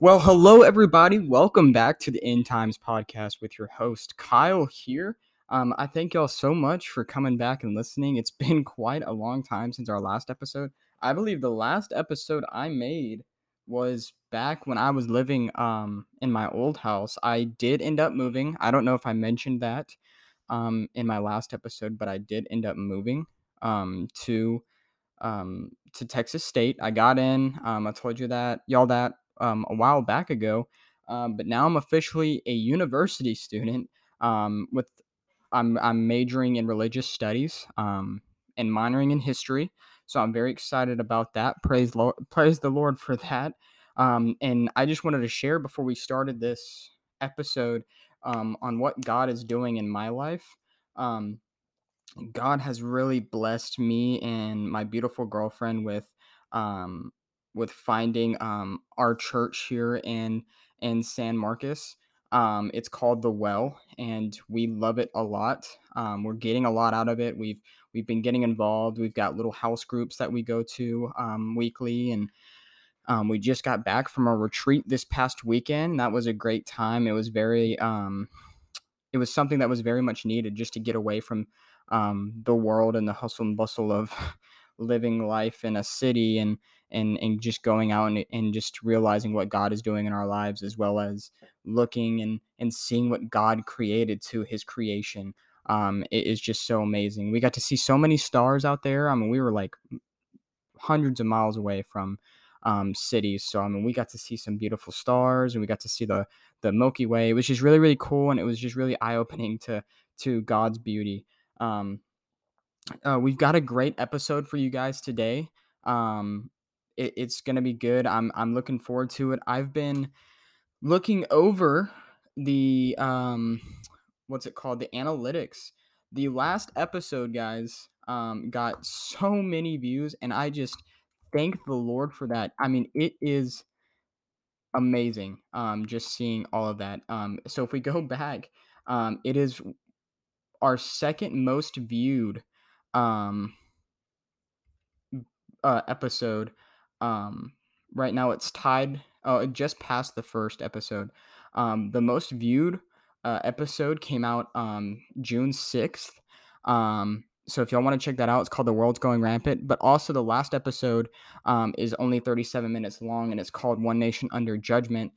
Well, hello everybody. Welcome back to the End Times podcast with your host Kyle here. Um, I thank y'all so much for coming back and listening. It's been quite a long time since our last episode. I believe the last episode I made was back when I was living um in my old house. I did end up moving. I don't know if I mentioned that um in my last episode, but I did end up moving um to um to Texas State. I got in. Um, I told you that y'all that um, a while back ago, um, but now I'm officially a university student. Um, with I'm I'm majoring in religious studies um, and minoring in history. So I'm very excited about that. Praise Lord, praise the Lord for that. Um, and I just wanted to share before we started this episode um, on what God is doing in my life. Um, God has really blessed me and my beautiful girlfriend with um with finding um our church here in in San Marcos. Um it's called The Well and we love it a lot. Um we're getting a lot out of it. We've we've been getting involved. We've got little house groups that we go to um weekly and um, we just got back from a retreat this past weekend. That was a great time. It was very um, it was something that was very much needed just to get away from um, the world and the hustle and bustle of living life in a city and and and just going out and, and just realizing what God is doing in our lives as well as looking and and seeing what God created to his creation um, it is just so amazing. We got to see so many stars out there. I mean, we were like hundreds of miles away from um, cities. So I mean, we got to see some beautiful stars, and we got to see the the Milky Way, which is really really cool, and it was just really eye opening to to God's beauty. Um, uh, we've got a great episode for you guys today. Um, it, it's gonna be good. I'm I'm looking forward to it. I've been looking over the um, what's it called? The analytics. The last episode, guys, um, got so many views, and I just thank the Lord for that. I mean, it is amazing um, just seeing all of that. Um, so if we go back, um, it is our second most viewed um, uh, episode. Um, right now it's tied. Oh, it just passed the first episode. Um, the most viewed uh, episode came out um, June sixth. Um, so if y'all want to check that out, it's called "The World's Going Rampant." But also, the last episode um, is only 37 minutes long, and it's called "One Nation Under Judgment,"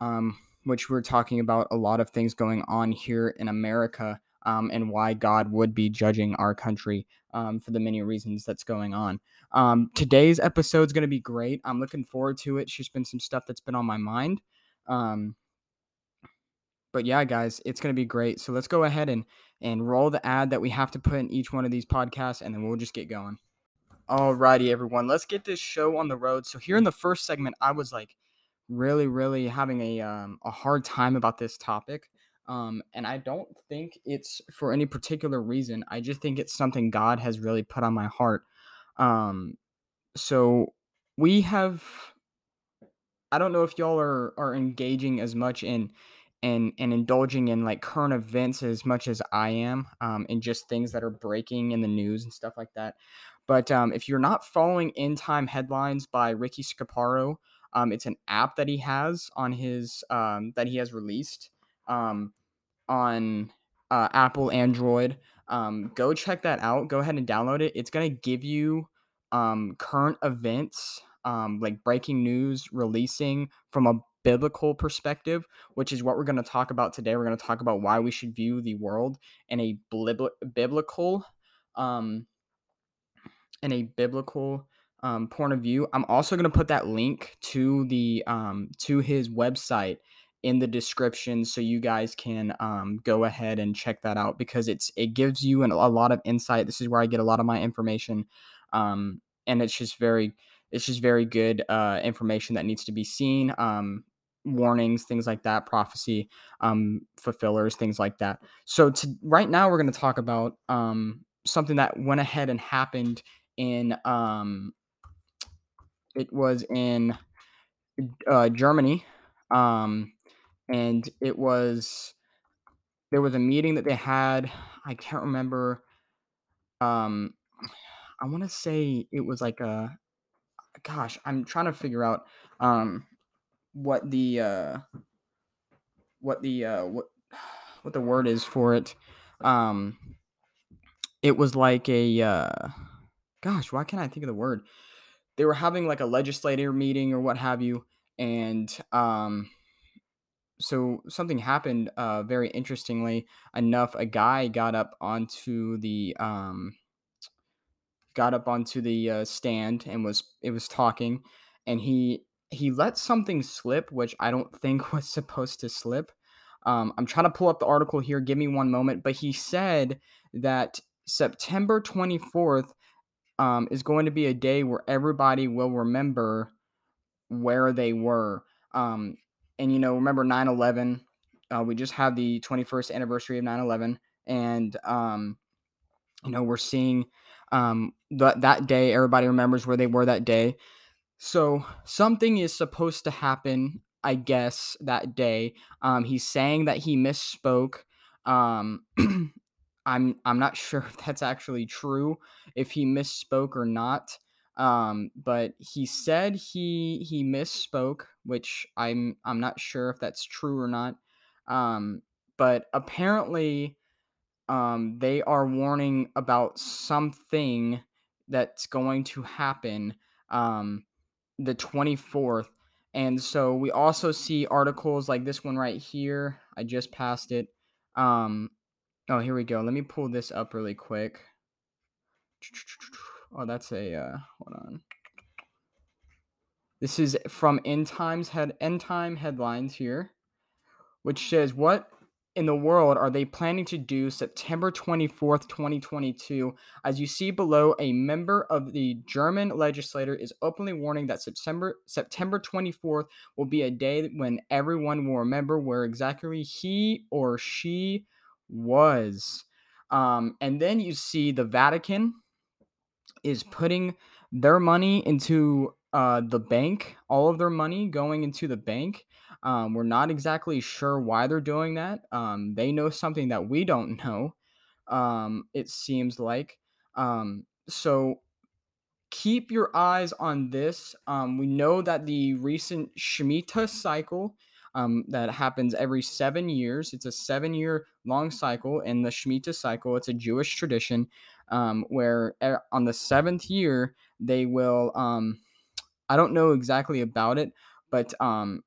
um, which we're talking about a lot of things going on here in America um, and why God would be judging our country um, for the many reasons that's going on. Um, today's episode is going to be great. I'm looking forward to it. It's just been some stuff that's been on my mind. Um, but yeah, guys, it's going to be great. So let's go ahead and and roll the ad that we have to put in each one of these podcasts, and then we'll just get going. Alrighty, everyone, let's get this show on the road. So here in the first segment, I was like really, really having a um, a hard time about this topic. Um, and I don't think it's for any particular reason. I just think it's something God has really put on my heart. Um, so we have I don't know if y'all are are engaging as much in and and indulging in like current events as much as I am, um, and just things that are breaking in the news and stuff like that. But um, if you're not following End Time Headlines by Ricky Scaparo, um, it's an app that he has on his um, that he has released um, on uh, Apple, Android. Um, go check that out. Go ahead and download it. It's gonna give you um, current events, um, like breaking news, releasing from a biblical perspective, which is what we're going to talk about today. We're going to talk about why we should view the world in a biblical, um, in a biblical um, point of view. I'm also going to put that link to the um, to his website in the description so you guys can um, go ahead and check that out because it's it gives you an, a lot of insight. This is where I get a lot of my information, um, and it's just very it's just very good uh, information that needs to be seen. Um, warnings, things like that, prophecy um, fulfillers, things like that. So to, right now we're going to talk about um, something that went ahead and happened in um, it was in uh, Germany. Um, and it was there was a meeting that they had. I can't remember. Um, I want to say it was like a. Gosh, I'm trying to figure out. Um, what the uh what the uh what what the word is for it. Um it was like a uh gosh, why can't I think of the word? They were having like a legislator meeting or what have you and um so something happened uh very interestingly enough a guy got up onto the um got up onto the uh, stand and was it was talking and he he let something slip which i don't think was supposed to slip. Um, i'm trying to pull up the article here give me one moment but he said that september 24th um, is going to be a day where everybody will remember where they were. Um, and you know remember 9-11 uh, we just had the 21st anniversary of 9-11 and um, you know we're seeing um, that that day everybody remembers where they were that day. So something is supposed to happen i guess that day. Um, he's saying that he misspoke. Um, i'm i'm not sure if that's actually true if he misspoke or not um, but he said he he misspoke which i'm i'm not sure if that's true or not um, but apparently um, they are warning about something that's going to happen um, the 24th. And so we also see articles like this one right here. I just passed it. Um, oh, here we go. Let me pull this up really quick. Oh, that's a uh, hold on. This is from End Times head End Time headlines here, which says what in the world are they planning to do September 24th, 2022? As you see below, a member of the German legislature is openly warning that September September 24th will be a day when everyone will remember where exactly he or she was. Um, and then you see the Vatican is putting their money into uh, the bank, all of their money going into the bank. Um, we're not exactly sure why they're doing that. Um, they know something that we don't know. Um, it seems like. Um, so keep your eyes on this. Um, we know that the recent Shemitah cycle um, that happens every seven years. It's a seven-year long cycle, and the Shemitah cycle. It's a Jewish tradition um, where on the seventh year they will. Um, I don't know exactly about it, but um,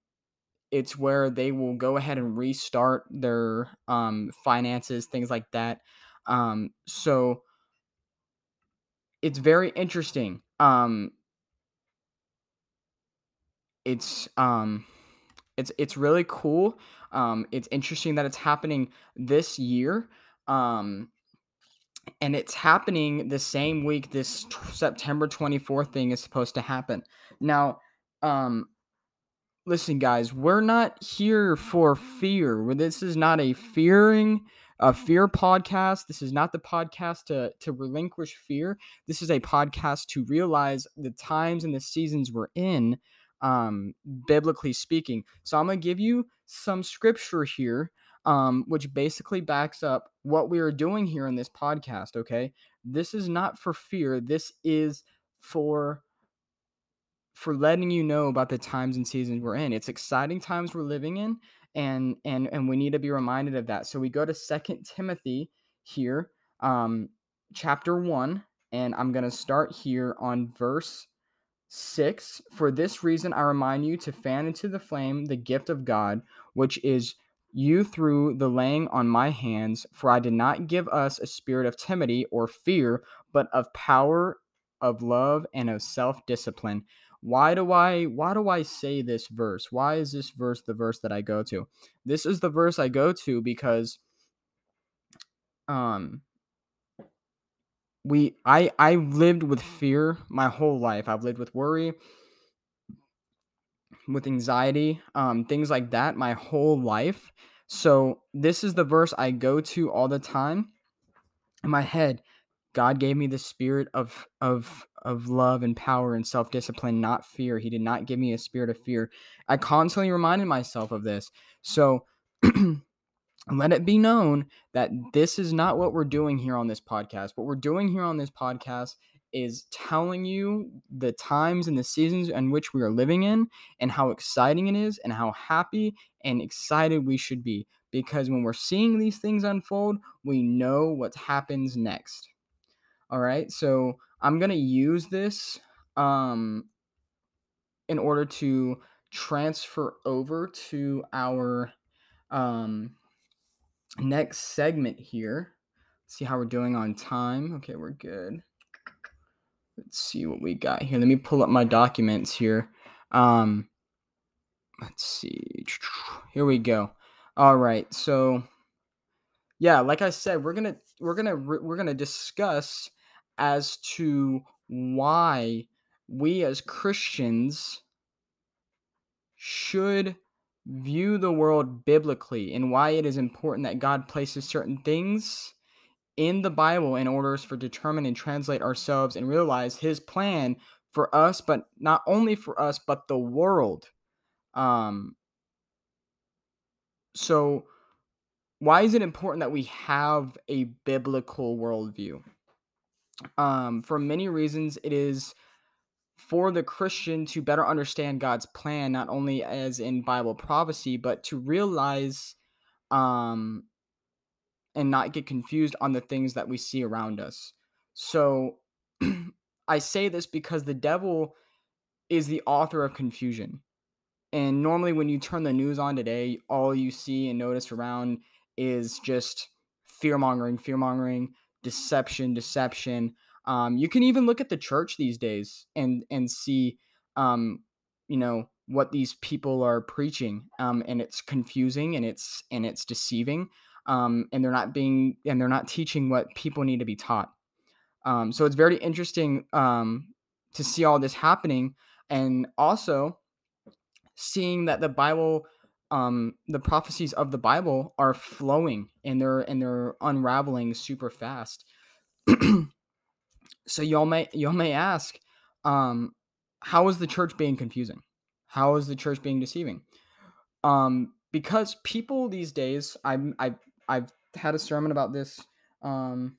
it's where they will go ahead and restart their um, finances, things like that. Um, so it's very interesting. Um, it's um, it's it's really cool. Um, it's interesting that it's happening this year. Um, and it's happening the same week this t- September 24th thing is supposed to happen. Now, um, listen, guys, we're not here for fear. This is not a fearing a fear podcast. This is not the podcast to to relinquish fear. This is a podcast to realize the times and the seasons we're in, um, biblically speaking. So I'm gonna give you some scripture here, um, which basically backs up what we are doing here in this podcast. Okay, this is not for fear. This is for for letting you know about the times and seasons we're in. It's exciting times we're living in, and and and we need to be reminded of that. So we go to Second Timothy here, um, chapter one, and I'm gonna start here on verse six. For this reason, I remind you to fan into the flame the gift of God, which is you through the laying on my hands. For I did not give us a spirit of timidity or fear, but of power, of love, and of self discipline why do i why do i say this verse? Why is this verse the verse that i go to? This is the verse i go to because um we i i lived with fear my whole life. I've lived with worry with anxiety um things like that my whole life so this is the verse i go to all the time in my head God gave me the spirit of of of love and power and self-discipline, not fear. He did not give me a spirit of fear. I constantly reminded myself of this. So let it be known that this is not what we're doing here on this podcast. What we're doing here on this podcast is telling you the times and the seasons in which we are living in and how exciting it is and how happy and excited we should be because when we're seeing these things unfold we know what happens next all right so i'm going to use this um in order to transfer over to our um next segment here see how we're doing on time. Okay, we're good. Let's see what we got here. Let me pull up my documents here. Um, let's see. Here we go. All right. So, yeah, like I said, we're gonna we're gonna we're gonna discuss as to why we as Christians should view the world biblically and why it is important that God places certain things in the Bible in order for determine and translate ourselves and realize his plan for us, but not only for us, but the world. Um so why is it important that we have a biblical worldview? Um, for many reasons, it is for the Christian to better understand God's plan, not only as in Bible prophecy, but to realize um, and not get confused on the things that we see around us. So I say this because the devil is the author of confusion. And normally, when you turn the news on today, all you see and notice around is just fear mongering, fear mongering, deception, deception. Um, you can even look at the church these days and and see, um, you know, what these people are preaching, um, and it's confusing and it's and it's deceiving um, and they're not being and they're not teaching what people need to be taught. Um, so it's very interesting um, to see all this happening, and also seeing that the Bible, um, the prophecies of the Bible are flowing and they're and they're unraveling super fast. so y'all may y'all may ask, um, how is the church being confusing? How is the church being deceiving? Um, because people these days, I'm I I've had a sermon about this, um,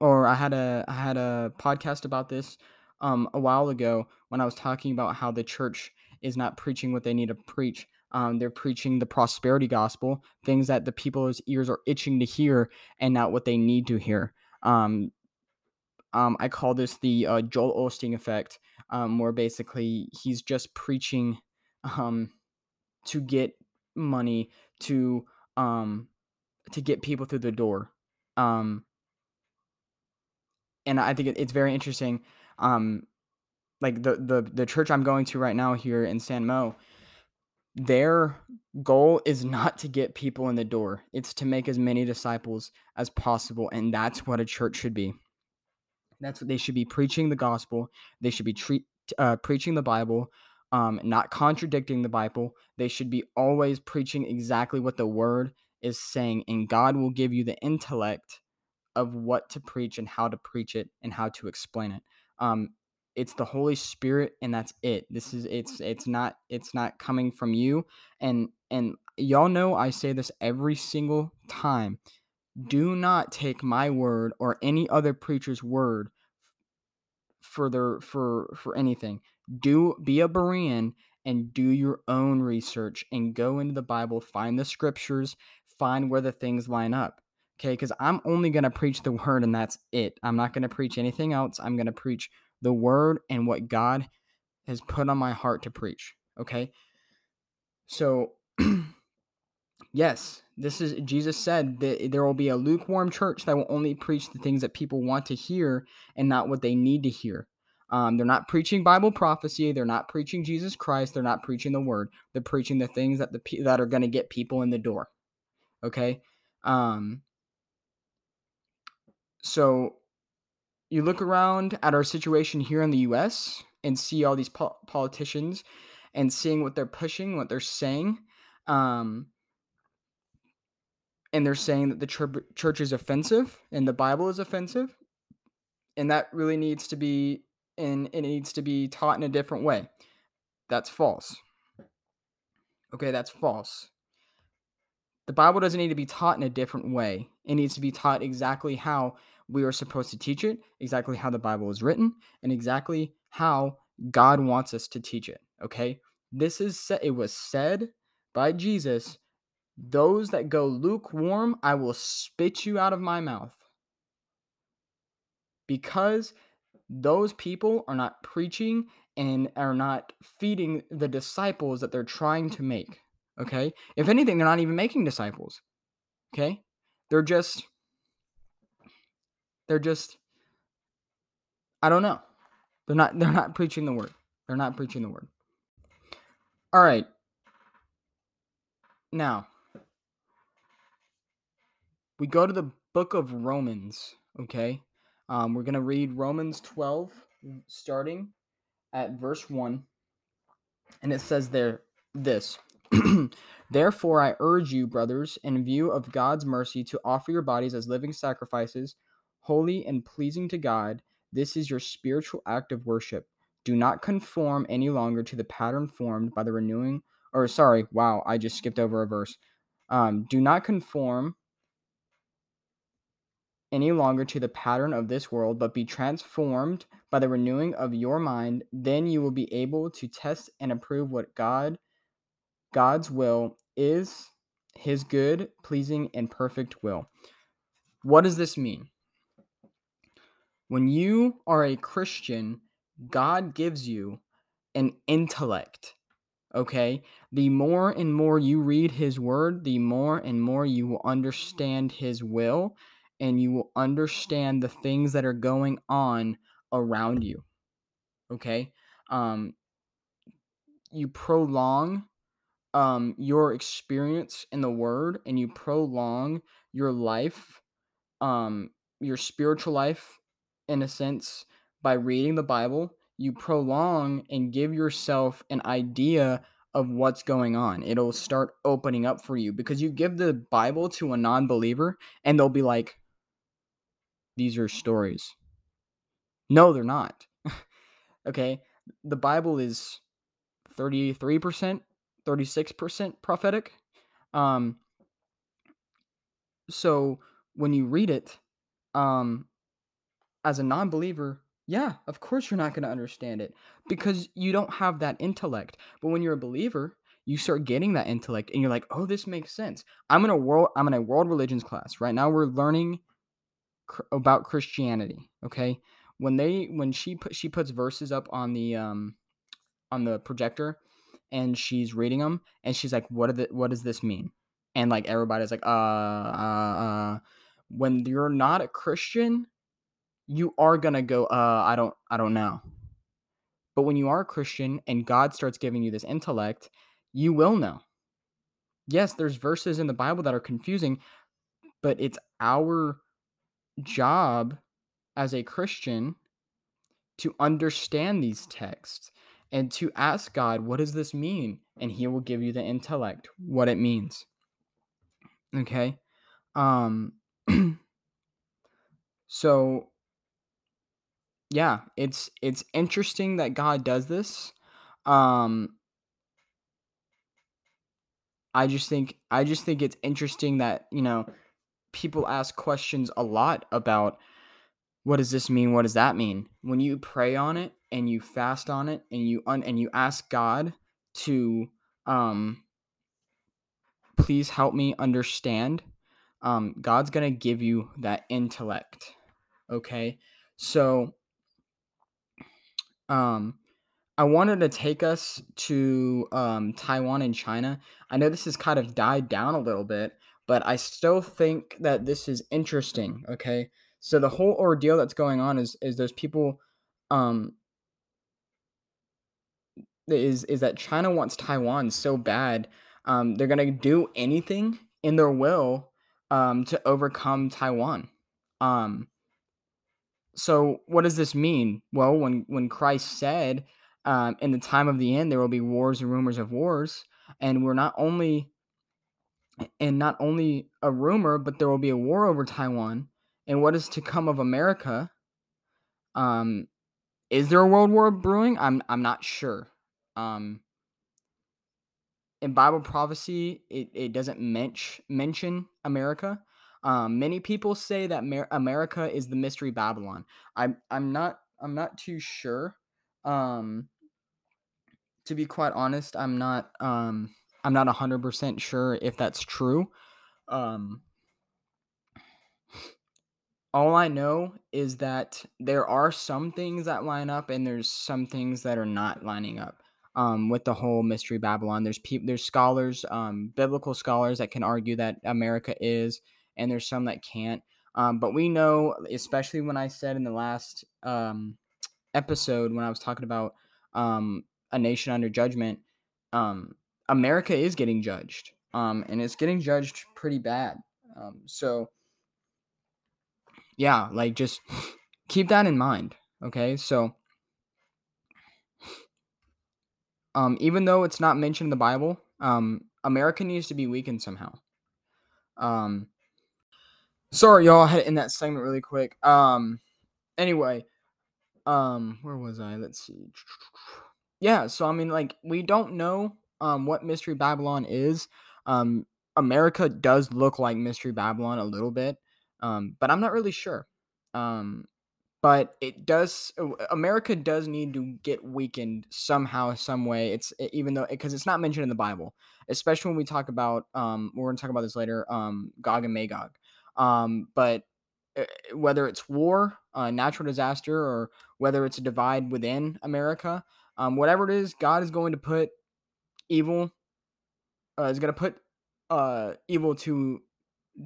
or I had a I had a podcast about this um, a while ago when I was talking about how the church is not preaching what they need to preach. Um, they're preaching the prosperity gospel, things that the people's ears are itching to hear, and not what they need to hear. Um, um, I call this the uh, Joel Osteen effect, um, where basically he's just preaching um, to get money, to um to get people through the door. Um and I think it, it's very interesting. Um like the the the church I'm going to right now here in San Mo, their goal is not to get people in the door. It's to make as many disciples as possible and that's what a church should be. That's what they should be preaching the gospel. They should be treat, uh, preaching the Bible, um, not contradicting the Bible. They should be always preaching exactly what the word is saying, and God will give you the intellect of what to preach and how to preach it and how to explain it. Um, it's the Holy Spirit, and that's it. This is it's it's not it's not coming from you, and and y'all know I say this every single time. Do not take my word or any other preacher's word for their for for anything do be a Berean and do your own research and go into the Bible, find the scriptures, find where the things line up. Okay, because I'm only going to preach the word and that's it. I'm not going to preach anything else. I'm going to preach the word and what God has put on my heart to preach. Okay, so yes, this is Jesus said that there will be a lukewarm church that will only preach the things that people want to hear and not what they need to hear. Um, they're not preaching Bible prophecy. They're not preaching Jesus Christ. They're not preaching the word. They're preaching the things that the that are going to get people in the door. Okay. Um, so you look around at our situation here in the U.S. and see all these po- politicians and seeing what they're pushing, what they're saying. Um, and they're saying that the church, church is offensive and the Bible is offensive. And that really needs to be and it needs to be taught in a different way. That's false. Okay, that's false. The Bible doesn't need to be taught in a different way. It needs to be taught exactly how we are supposed to teach it, exactly how the Bible is written, and exactly how God wants us to teach it. Okay? This is it was said by Jesus, those that go lukewarm, I will spit you out of my mouth. Because those people are not preaching and are not feeding the disciples that they're trying to make. Okay? If anything, they're not even making disciples. Okay? They're just they're just I don't know. They're not they're not preaching the word. They're not preaching the word. All right. Now, we go to the book of Romans, okay? Um, we're going to read Romans 12, starting at verse 1. And it says there this Therefore, I urge you, brothers, in view of God's mercy, to offer your bodies as living sacrifices, holy and pleasing to God. This is your spiritual act of worship. Do not conform any longer to the pattern formed by the renewing, or sorry, wow, I just skipped over a verse. Um, do not conform any longer to the pattern of this world, but be transformed by the renewing of your mind. Then you will be able to test and approve what God, God's will is, His good, pleasing, and perfect will. What does this mean? When you are a Christian, God gives you an intellect. Okay? The more and more you read His Word, the more and more you will understand His will and you will understand the things that are going on around you. Okay? Um you prolong um your experience in the word and you prolong your life um your spiritual life in a sense by reading the Bible, you prolong and give yourself an idea of what's going on. It'll start opening up for you because you give the Bible to a non believer and they'll be like, these are stories. No, they're not. okay. The Bible is 33%, 36% prophetic. Um, so when you read it, um, as a non believer, yeah, of course you're not going to understand it because you don't have that intellect. But when you're a believer, you start getting that intellect and you're like, "Oh, this makes sense." I'm in a world I'm in a world religions class. Right now we're learning about Christianity, okay? When they when she put she puts verses up on the um on the projector and she's reading them and she's like, "What the, what does this mean?" And like everybody's like, "Uh uh uh when you're not a Christian, you are to go, "Uh, I don't I don't know." But when you are a Christian and God starts giving you this intellect, you will know. Yes, there's verses in the Bible that are confusing, but it's our job as a Christian to understand these texts and to ask God, what does this mean? And he will give you the intellect, what it means. Okay? Um so yeah, it's it's interesting that God does this. Um I just think I just think it's interesting that, you know, people ask questions a lot about what does this mean? What does that mean? When you pray on it and you fast on it and you un- and you ask God to um please help me understand, um God's going to give you that intellect. Okay? So um I wanted to take us to um, Taiwan and China. I know this has kind of died down a little bit, but I still think that this is interesting. Okay, so the whole ordeal that's going on is is there's people, um, is is that China wants Taiwan so bad, um, they're gonna do anything in their will, um, to overcome Taiwan. Um, so what does this mean? Well, when when Christ said, um, "In the time of the end, there will be wars and rumors of wars," and we're not only and not only a rumor, but there will be a war over Taiwan. And what is to come of America? Um, is there a world war brewing? I'm I'm not sure. Um, in Bible prophecy, it, it doesn't mench, mention America. Um, many people say that Mer- America is the mystery Babylon. I'm I'm not I'm not too sure. Um, to be quite honest, I'm not um I'm not hundred percent sure if that's true. Um, all I know is that there are some things that line up, and there's some things that are not lining up. Um, with the whole mystery Babylon, there's people, there's scholars, um, biblical scholars that can argue that America is, and there's some that can't. Um, but we know, especially when I said in the last um, episode when I was talking about um, a nation under judgment, um, America is getting judged, um, and it's getting judged pretty bad. Um, so yeah, like just keep that in mind. Okay, so um, even though it's not mentioned in the Bible, um, America needs to be weakened somehow. Um, sorry, y'all, I had to end that segment really quick. Um, anyway, um, where was I? Let's see. Yeah, so I mean, like, we don't know um what Mystery Babylon is. Um, America does look like Mystery Babylon a little bit, um, but I'm not really sure. Um, but it does. America does need to get weakened somehow, some way. It's even though because it's not mentioned in the Bible, especially when we talk about. Um, we're gonna talk about this later. Um, Gog and Magog. Um, but uh, whether it's war, uh, natural disaster, or whether it's a divide within America, um, whatever it is, God is going to put evil. Uh, is going to put uh evil to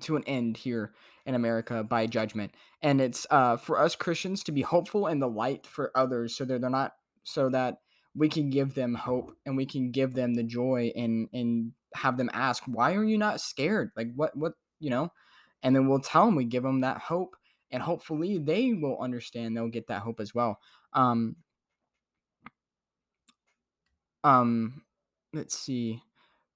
to an end here in America by judgment. And it's uh, for us Christians to be hopeful and the light for others so that they're not so that we can give them hope and we can give them the joy and and have them ask, why are you not scared? Like what what you know? And then we'll tell them we give them that hope and hopefully they will understand they'll get that hope as well. Um um let's see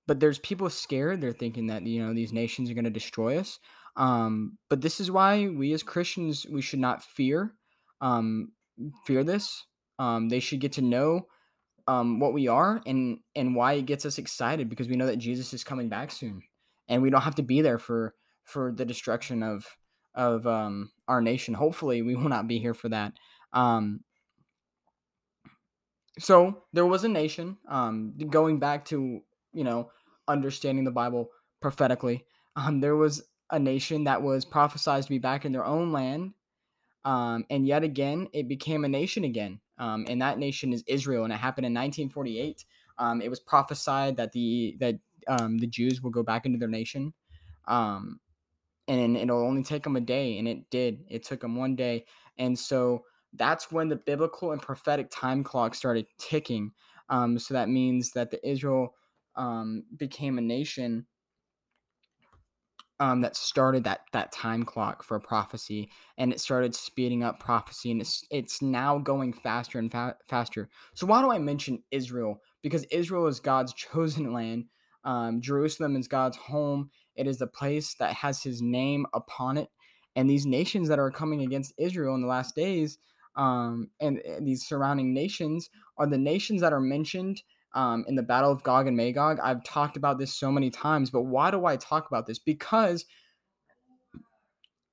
but there's people scared they're thinking that you know these nations are going to destroy us um but this is why we as christians we should not fear um fear this um they should get to know um what we are and and why it gets us excited because we know that jesus is coming back soon and we don't have to be there for for the destruction of of um our nation. Hopefully we will not be here for that um so there was a nation um going back to you know understanding the bible prophetically um there was a nation that was prophesied to be back in their own land um and yet again it became a nation again um and that nation is israel and it happened in 1948 um it was prophesied that the that um the jews will go back into their nation and it'll only take them a day and it did. It took them one day and so that's when the biblical and prophetic time clock started ticking um, so that means that the israel um, became a nation um, that started that that time clock for prophecy, and it started speeding up prophecy, and it's it's now going faster and fa- faster. So why do I mention Israel? Because Israel is God's chosen land. Um, Jerusalem is God's home. It is the place that has His name upon it, and these nations that are coming against Israel in the last days, um, and, and these surrounding nations are the nations that are mentioned um, in the Battle of Gog and Magog. I've talked about this so many times, but why do I talk about this? Because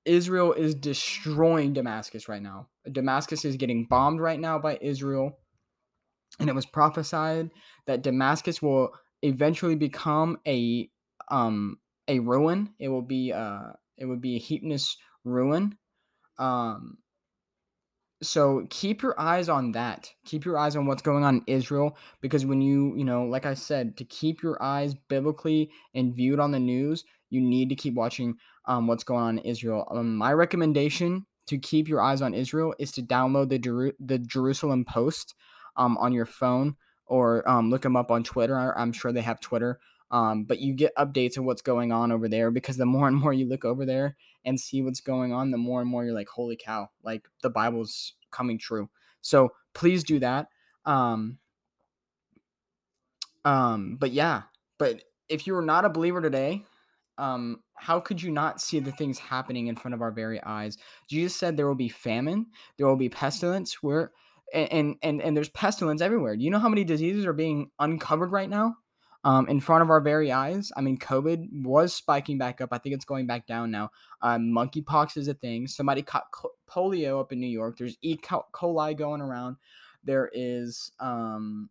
Israel is destroying Damascus right now. Damascus is getting bombed right now by Israel. And it was prophesied that Damascus will eventually become a um a ruin. It will be uh it would be a heapness ruin. Um so keep your eyes on that. Keep your eyes on what's going on in israel because when you you know like i said to keep your eyes biblically and viewed on the news you need to keep watching um, what's going on in israel. Um, my recommendation to keep your eyes on israel is to download the, the jerusalem post um, on your phone or um, look them up on twitter. I'm sure they have twitter um, but you get updates of what's going on over there because the more and more you look over there and see what's going on, the more and more you're like, holy cow, like the Bible's coming true. So please do that. Um, um, but yeah, but if you're not a believer today, um, how could you not see the things happening in front of our very eyes? Jesus said there will be famine, there will be pestilence, where and and and there's pestilence everywhere. Do you know how many diseases are being uncovered right now? Um, in front of our very eyes. I mean, COVID was spiking back up. I think it's going back down now. Um, monkeypox is a thing. Somebody caught polio up in New York. There's E. coli going around. There is, um,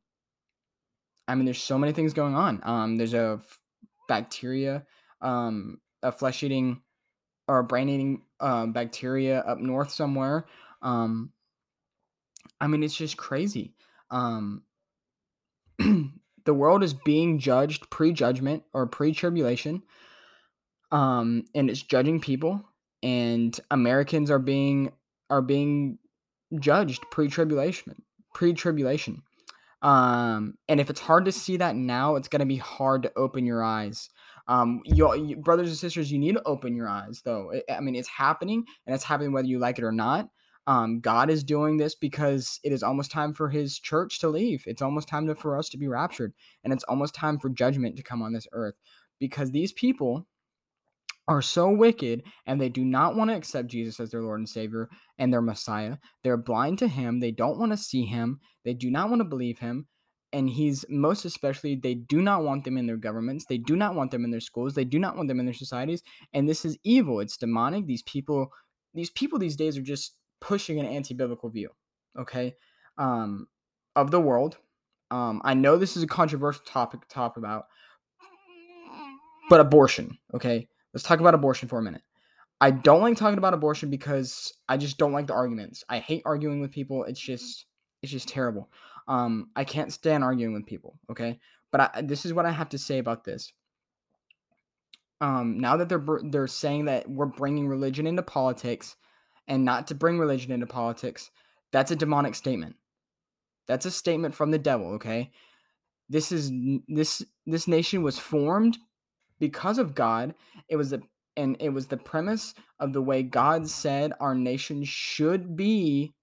I mean, there's so many things going on. Um, there's a f- bacteria, um, a flesh eating or brain eating uh, bacteria up north somewhere. Um, I mean, it's just crazy. Um, the world is being judged pre-judgment or pre-tribulation um and it's judging people and americans are being are being judged pre-tribulation pre-tribulation. Um and if it's hard to see that now it's going to be hard to open your eyes. Um you, you, brothers and sisters you need to open your eyes though. I mean it's happening and it's happening whether you like it or not um, God is doing this because it is almost time for his church to leave. It's almost time to, for us to be raptured. And it's almost time for judgment to come on this earth because these people are so wicked and they do not want to accept Jesus as their Lord and Savior and their Messiah. They're blind to him. They don't want to see him. They do not want to believe him. And he's most especially, they do not want them in their governments. They do not want them in their schools. They do not want them in their societies. And this is evil. It's demonic. These people, these people these days are just pushing an anti-biblical view, okay, um, of the world. Um, I know this is a controversial topic to talk about, but abortion, okay. Let's talk about abortion for a minute. I don't like talking about abortion because I just don't like the arguments. I hate arguing with people. It's just it's just terrible. Um, I can't stand arguing with people. Okay, but I, this is what I have to say about this. Um, now that they're they're saying that we're bringing religion into politics, and not to bring religion into politics, that's a demonic statement. That's a statement from the devil, okay? This is this this nation was formed because of God. It was the and it was the premise of the way God said our nation should be,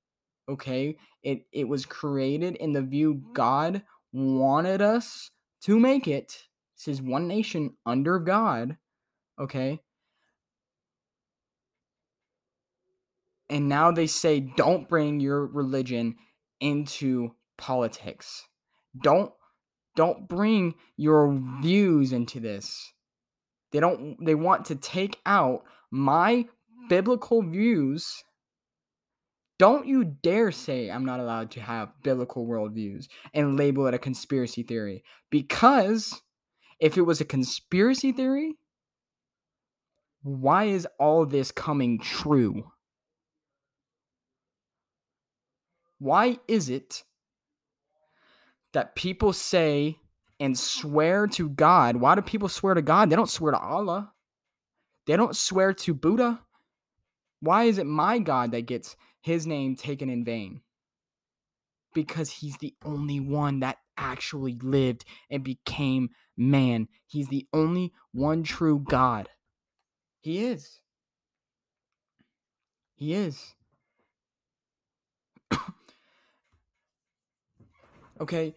okay? It it was created in the view God wanted us to make it. This is one nation under God, okay? And now they say don't bring your religion into politics. Don't don't bring your views into this. They don't they want to take out my biblical views. Don't you dare say i'm not allowed to have biblical worldviews and label it a conspiracy theory because if it was a conspiracy theory why is all this coming true Why is it that people say and swear to God? Why do people swear to God? They don't swear to Allah. They don't swear to Buddha. Why is it my God that gets his name taken in vain? Because he's the only one that actually lived and became man. He's the only one true God. He is. He is. Okay.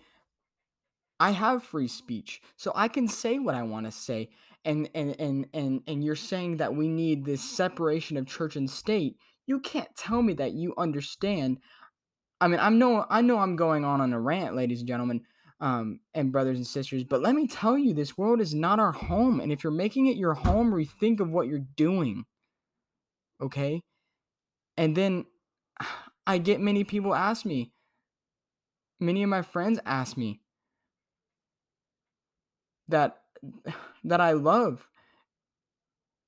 I have free speech, so I can say what I want to say. And and and and and you're saying that we need this separation of church and state. You can't tell me that you understand. I mean, I know I know I'm going on on a rant, ladies and gentlemen, um, and brothers and sisters. But let me tell you, this world is not our home, and if you're making it your home, rethink of what you're doing. Okay, and then I get many people ask me, many of my friends ask me that that I love.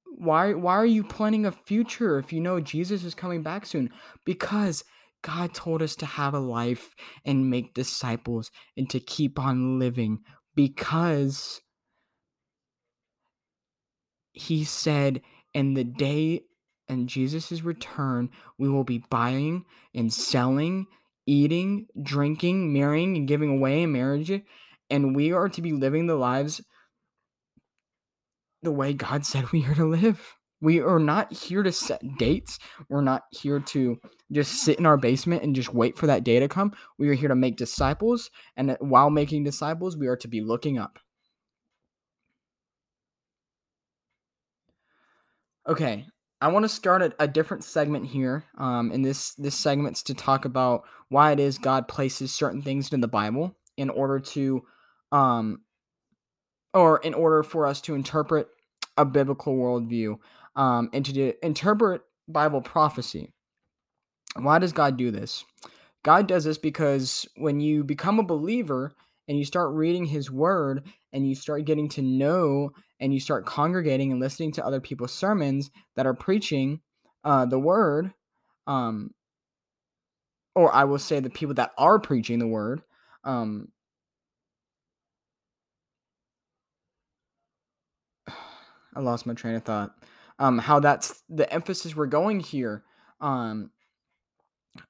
Why why are you planning a future if you know Jesus is coming back soon? Because God told us to have a life and make disciples and to keep on living because he said in the day and Jesus' return, we will be buying and selling eating, drinking, marrying, and giving away in marriage. And we are to be living the lives the way God said we are to live. We are not here to set dates. We're not here to just sit in our basement and just wait for that day to come. We are here to make disciples. And while making disciples, we are to be looking up. Okay, I want to start a, a, different segment here. Um, and this this segment's to talk about why it is God places certain things in the Bible in order to, um, or in order for us to interpret a biblical worldview um, and to interpret Bible prophecy. Why does God do this? God does this because when you become a believer and you start reading His Word and you start getting to know and you start congregating and listening to other people's sermons that are preaching uh, the Word, um, or I will say the people that are preaching the Word, um, I lost my train of thought. Um, how that's the emphasis we're going here, um,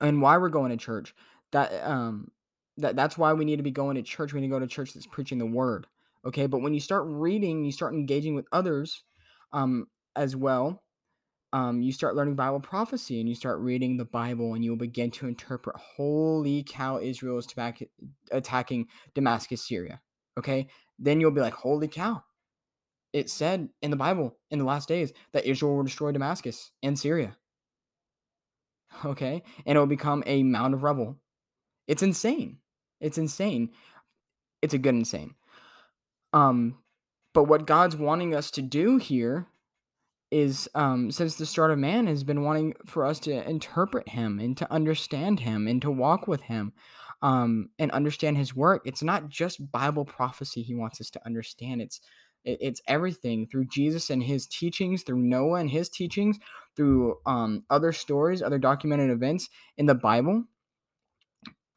and why we're going to church. That um, that that's why we need to be going to church. We need to go to church that's preaching the word. Okay, but when you start reading, you start engaging with others, um, as well. Um, you start learning Bible prophecy and you start reading the Bible and you'll begin to interpret. Holy cow, Israel is back attacking Damascus, Syria. Okay, then you'll be like, holy cow, it said in the Bible in the last days that Israel will destroy Damascus and Syria. Okay, and it will become a mound of rubble. It's insane. It's insane. It's a good insane. Um, but what God's wanting us to do here is um, since the start of man has been wanting for us to interpret him and to understand him and to walk with him um, and understand his work it's not just bible prophecy he wants us to understand. It's it's everything through jesus and his teachings through noah and his teachings through um, other stories other documented events in the bible.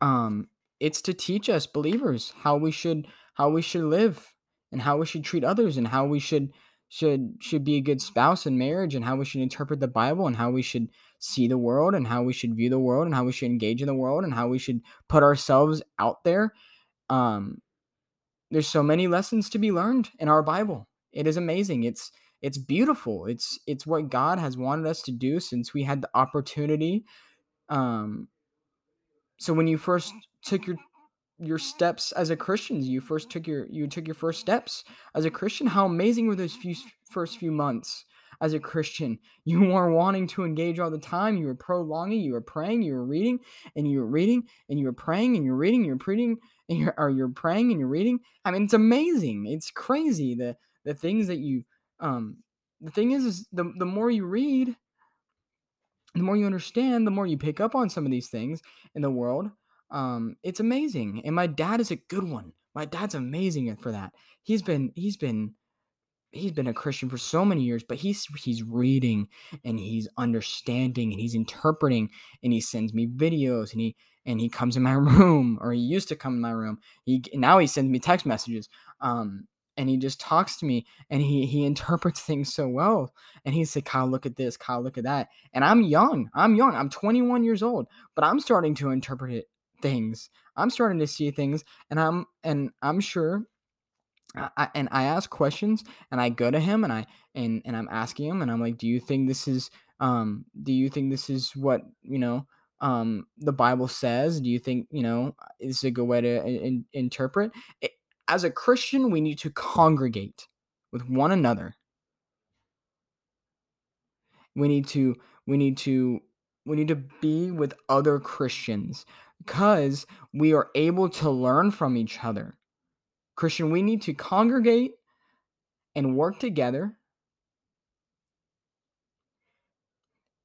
Um, it's to teach us believers how we should how we should live and how we should treat others and how we should should should be a good spouse in marriage and how we should interpret the Bible and how we should see the world and how we should view the world and how we should engage in the world and how we should put ourselves out there. Um, there's so many lessons to be learned in our Bible. It is amazing. It's it's beautiful. It's it's what God has wanted us to do since we had the opportunity. Um, so when you first took your your steps as a Christian. You first took your you took your first steps as a Christian. How amazing were those few first few months as a Christian? You were wanting to engage all the time. You were prolonging. You were praying. You were reading, and you were reading, and you were praying, and you're reading. You're reading, and you're or you're praying and you're reading. I mean, it's amazing. It's crazy the the things that you um. The thing is, is the the more you read, the more you understand, the more you pick up on some of these things in the world um, it's amazing. And my dad is a good one. My dad's amazing for that. He's been he's been he's been a Christian for so many years, but he's he's reading and he's understanding and he's interpreting and he sends me videos and he and he comes in my room or he used to come in my room. He now he sends me text messages. Um and he just talks to me and he he interprets things so well. And he said, Kyle, look at this, Kyle, look at that. And I'm young. I'm young. I'm 21 years old, but I'm starting to interpret it things. I'm starting to see things, and I'm and I'm sure. I, and I ask questions, and I go to him, and I and and I'm asking him, and I'm like, "Do you think this is um? Do you think this is what you know?" um the bible says do you think you know is a good way to in, interpret it, as a christian we need to congregate with one another we need to we need to we need to be with other christians because we are able to learn from each other. Christian, we need to congregate and work together.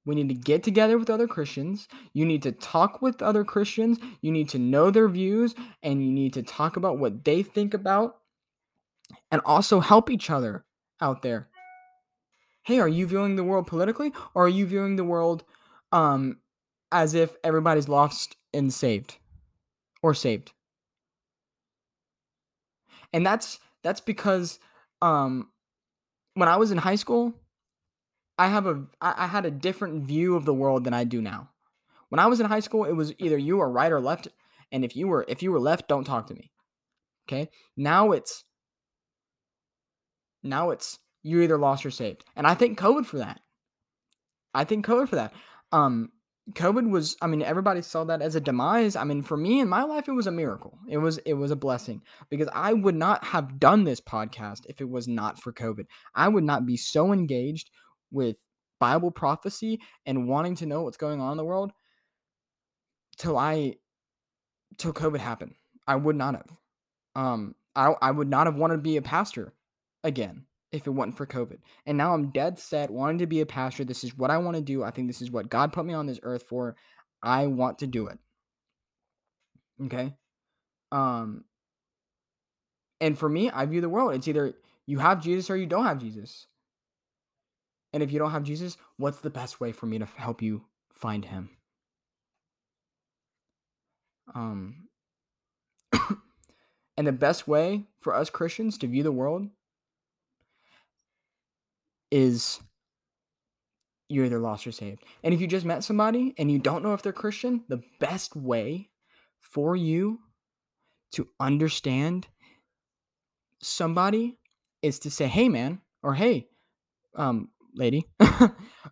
We need to get together with other Christians. You need to talk with other Christians. You need to know their views and you need to talk about what they think about and also help each other out there. Hey, are you viewing the world politically or are you viewing the world um, as if everybody's lost and saved or saved. And that's that's because um when I was in high school, I have a I had a different view of the world than I do now. When I was in high school, it was either you are right or left, and if you were if you were left, don't talk to me. Okay? Now it's now it's you're either lost or saved. And I think COVID for that. I think COVID for that. Um COVID was I mean everybody saw that as a demise. I mean for me in my life it was a miracle. It was it was a blessing because I would not have done this podcast if it was not for COVID. I would not be so engaged with Bible prophecy and wanting to know what's going on in the world till I till COVID happened. I would not have. Um I I would not have wanted to be a pastor again if it wasn't for COVID. And now I'm dead set wanting to be a pastor. This is what I want to do. I think this is what God put me on this earth for. I want to do it. Okay? Um and for me, I view the world. It's either you have Jesus or you don't have Jesus. And if you don't have Jesus, what's the best way for me to help you find him? Um and the best way for us Christians to view the world is you're either lost or saved. And if you just met somebody and you don't know if they're Christian, the best way for you to understand somebody is to say, "Hey, man," or "Hey, um, lady,"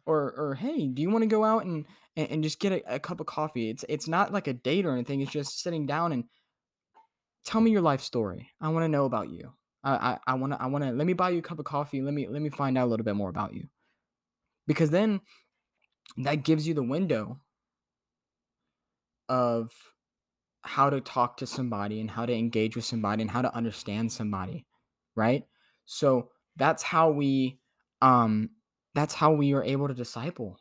or or "Hey, do you want to go out and, and and just get a, a cup of coffee?" It's it's not like a date or anything. It's just sitting down and tell me your life story. I want to know about you. I I want to I want to let me buy you a cup of coffee. Let me let me find out a little bit more about you. Because then that gives you the window of how to talk to somebody and how to engage with somebody and how to understand somebody, right? So that's how we um that's how we are able to disciple.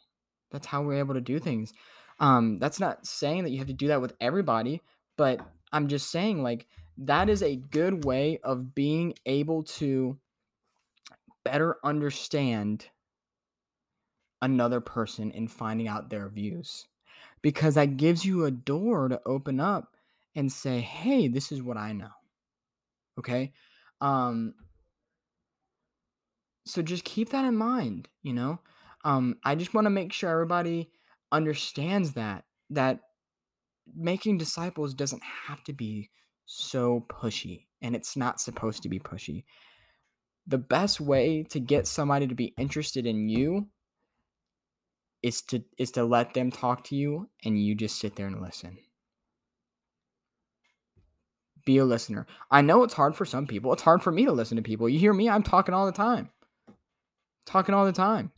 That's how we're able to do things. Um that's not saying that you have to do that with everybody, but I'm just saying like that is a good way of being able to better understand another person and finding out their views because that gives you a door to open up and say hey this is what i know. Okay? Um so just keep that in mind you know? Um i just want to make sure everybody understands that that making disciples doesn't have to be so pushy and it's not supposed to be pushy. The best way to get somebody to be interested in you is to is to let them talk to you and you just sit there and listen. Be a listener. I know it's hard for some people. It's hard for me to listen to people. You hear me? I'm talking all the time. Talking all the time.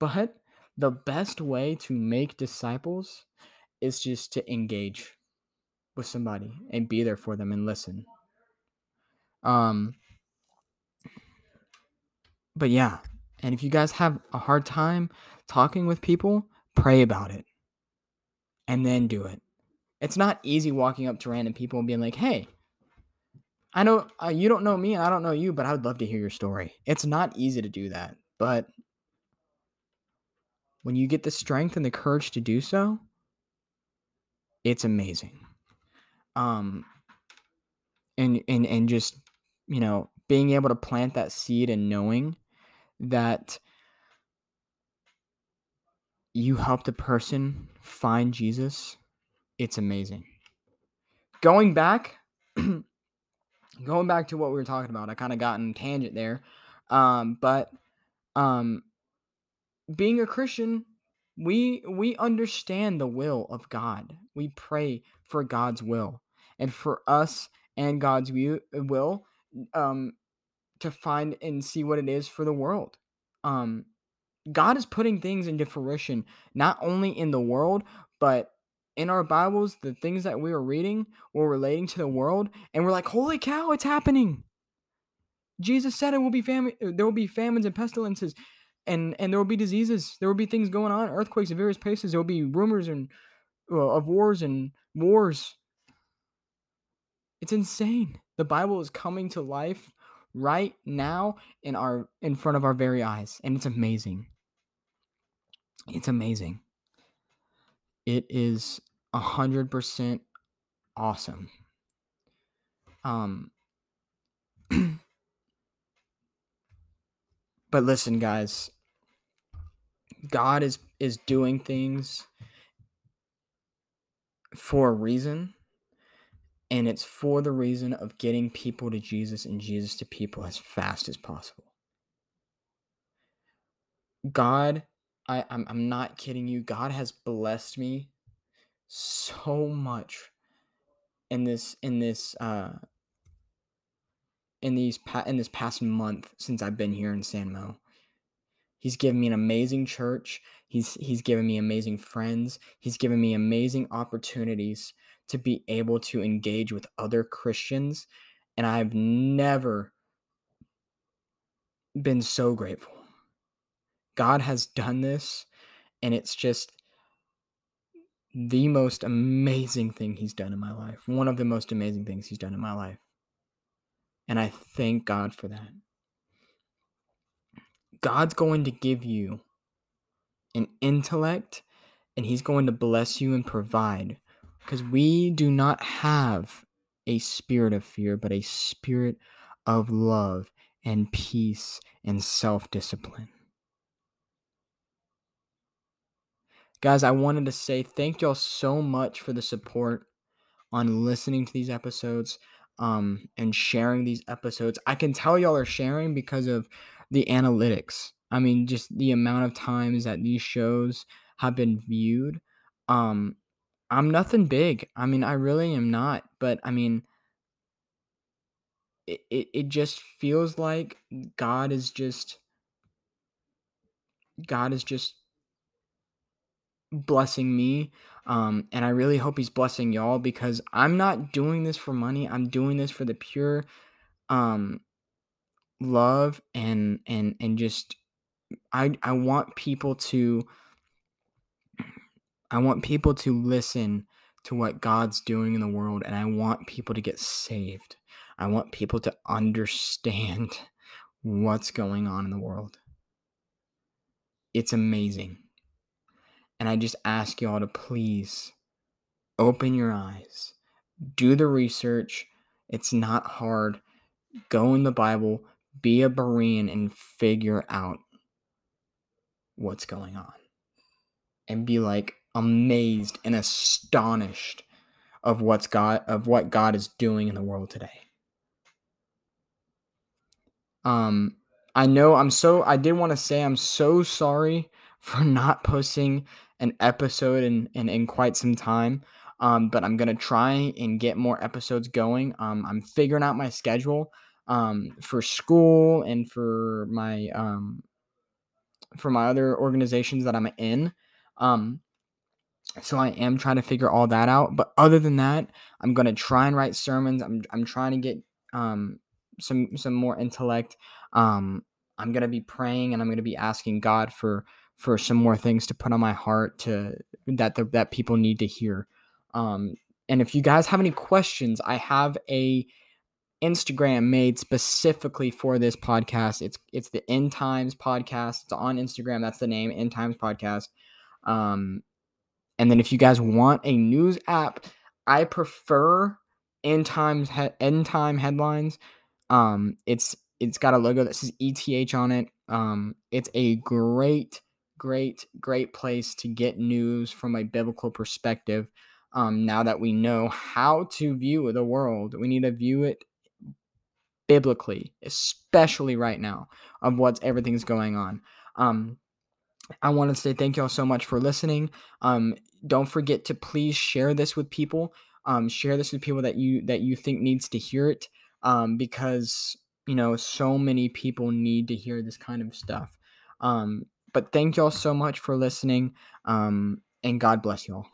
But the best way to make disciples is just to engage with somebody and be there for them and listen. Um but yeah, and if you guys have a hard time talking with people, pray about it. And then do it. It's not easy walking up to random people and being like, "Hey, I know uh, you don't know me and I don't know you, but I would love to hear your story." It's not easy to do that, but when you get the strength and the courage to do so, it's amazing um and and and just you know being able to plant that seed and knowing that you helped a person find Jesus it's amazing. Going back going back to what we were talking about i kind of got in tangent there um but um being a christian we we understand the will of god. We pray for god's will and for us and God's will um, to find and see what it is for the world. Um, God is putting things into fruition, not only in the world, but in our Bibles, the things that we are reading were relating to the world, and we're like, holy cow, it's happening. Jesus said it will be famine, there will be famines and pestilences, and and there will be diseases, there will be things going on, earthquakes in various places, there will be rumors and uh, of wars and wars it's insane. The Bible is coming to life right now in our in front of our very eyes and it's amazing. It's amazing. It is a hundred percent awesome. Um but listen guys, God is is doing things for a reason and it's for the reason of getting people to Jesus and Jesus to people as fast as possible. God, I, I'm, I'm not kidding you. God has blessed me so much in this in this uh in these pa- in this past month since I've been here in San Mo. He's given me an amazing church. He's he's given me amazing friends. He's given me amazing opportunities to be able to engage with other Christians And I've never been so grateful. God has done this, and it's just the most amazing thing He's done in my life. One of the most amazing things He's done in my life. And I thank God for that. God's going to give you an intellect and He's going to bless you and provide because we do not have a spirit of fear, but a spirit of love and peace and self discipline. Guys, I wanted to say thank y'all so much for the support on listening to these episodes um, and sharing these episodes. I can tell y'all are sharing because of the analytics. I mean, just the amount of times that these shows have been viewed. Um, I'm nothing big. I mean, I really am not. But I mean, it, it, it just feels like God is just God is just blessing me. Um, and I really hope he's blessing y'all because I'm not doing this for money. I'm doing this for the pure um love and and and just I I want people to I want people to listen to what God's doing in the world and I want people to get saved. I want people to understand what's going on in the world. It's amazing. And I just ask y'all to please open your eyes, do the research. It's not hard. Go in the Bible, be a Berean, and figure out what's going on. And be like amazed and astonished of what's God of what God is doing in the world today. Um I know I'm so I did want to say I'm so sorry for not posting an episode in, in, in quite some time. Um, but I'm gonna try and get more episodes going. Um, I'm figuring out my schedule um, for school and for my um, for my other organizations that I'm in. Um, so I am trying to figure all that out. But other than that, I'm gonna try and write sermons. I'm I'm trying to get um, some some more intellect. Um, I'm gonna be praying and I'm gonna be asking God for for some more things to put on my heart to that the, that people need to hear. Um, and if you guys have any questions, I have a Instagram made specifically for this podcast. It's it's the End Times podcast. It's on Instagram. That's the name, End Times podcast. Um, and then if you guys want a news app, I prefer End Times End Time headlines. Um, it's it's got a logo that says ETH on it. Um, it's a great great, great place to get news from a biblical perspective. Um, now that we know how to view the world, we need to view it biblically, especially right now of what's everything's going on. Um, I want to say thank y'all so much for listening. Um, don't forget to please share this with people. Um, share this with people that you that you think needs to hear it. Um, because you know so many people need to hear this kind of stuff. Um, but thank y'all so much for listening. Um, and God bless y'all.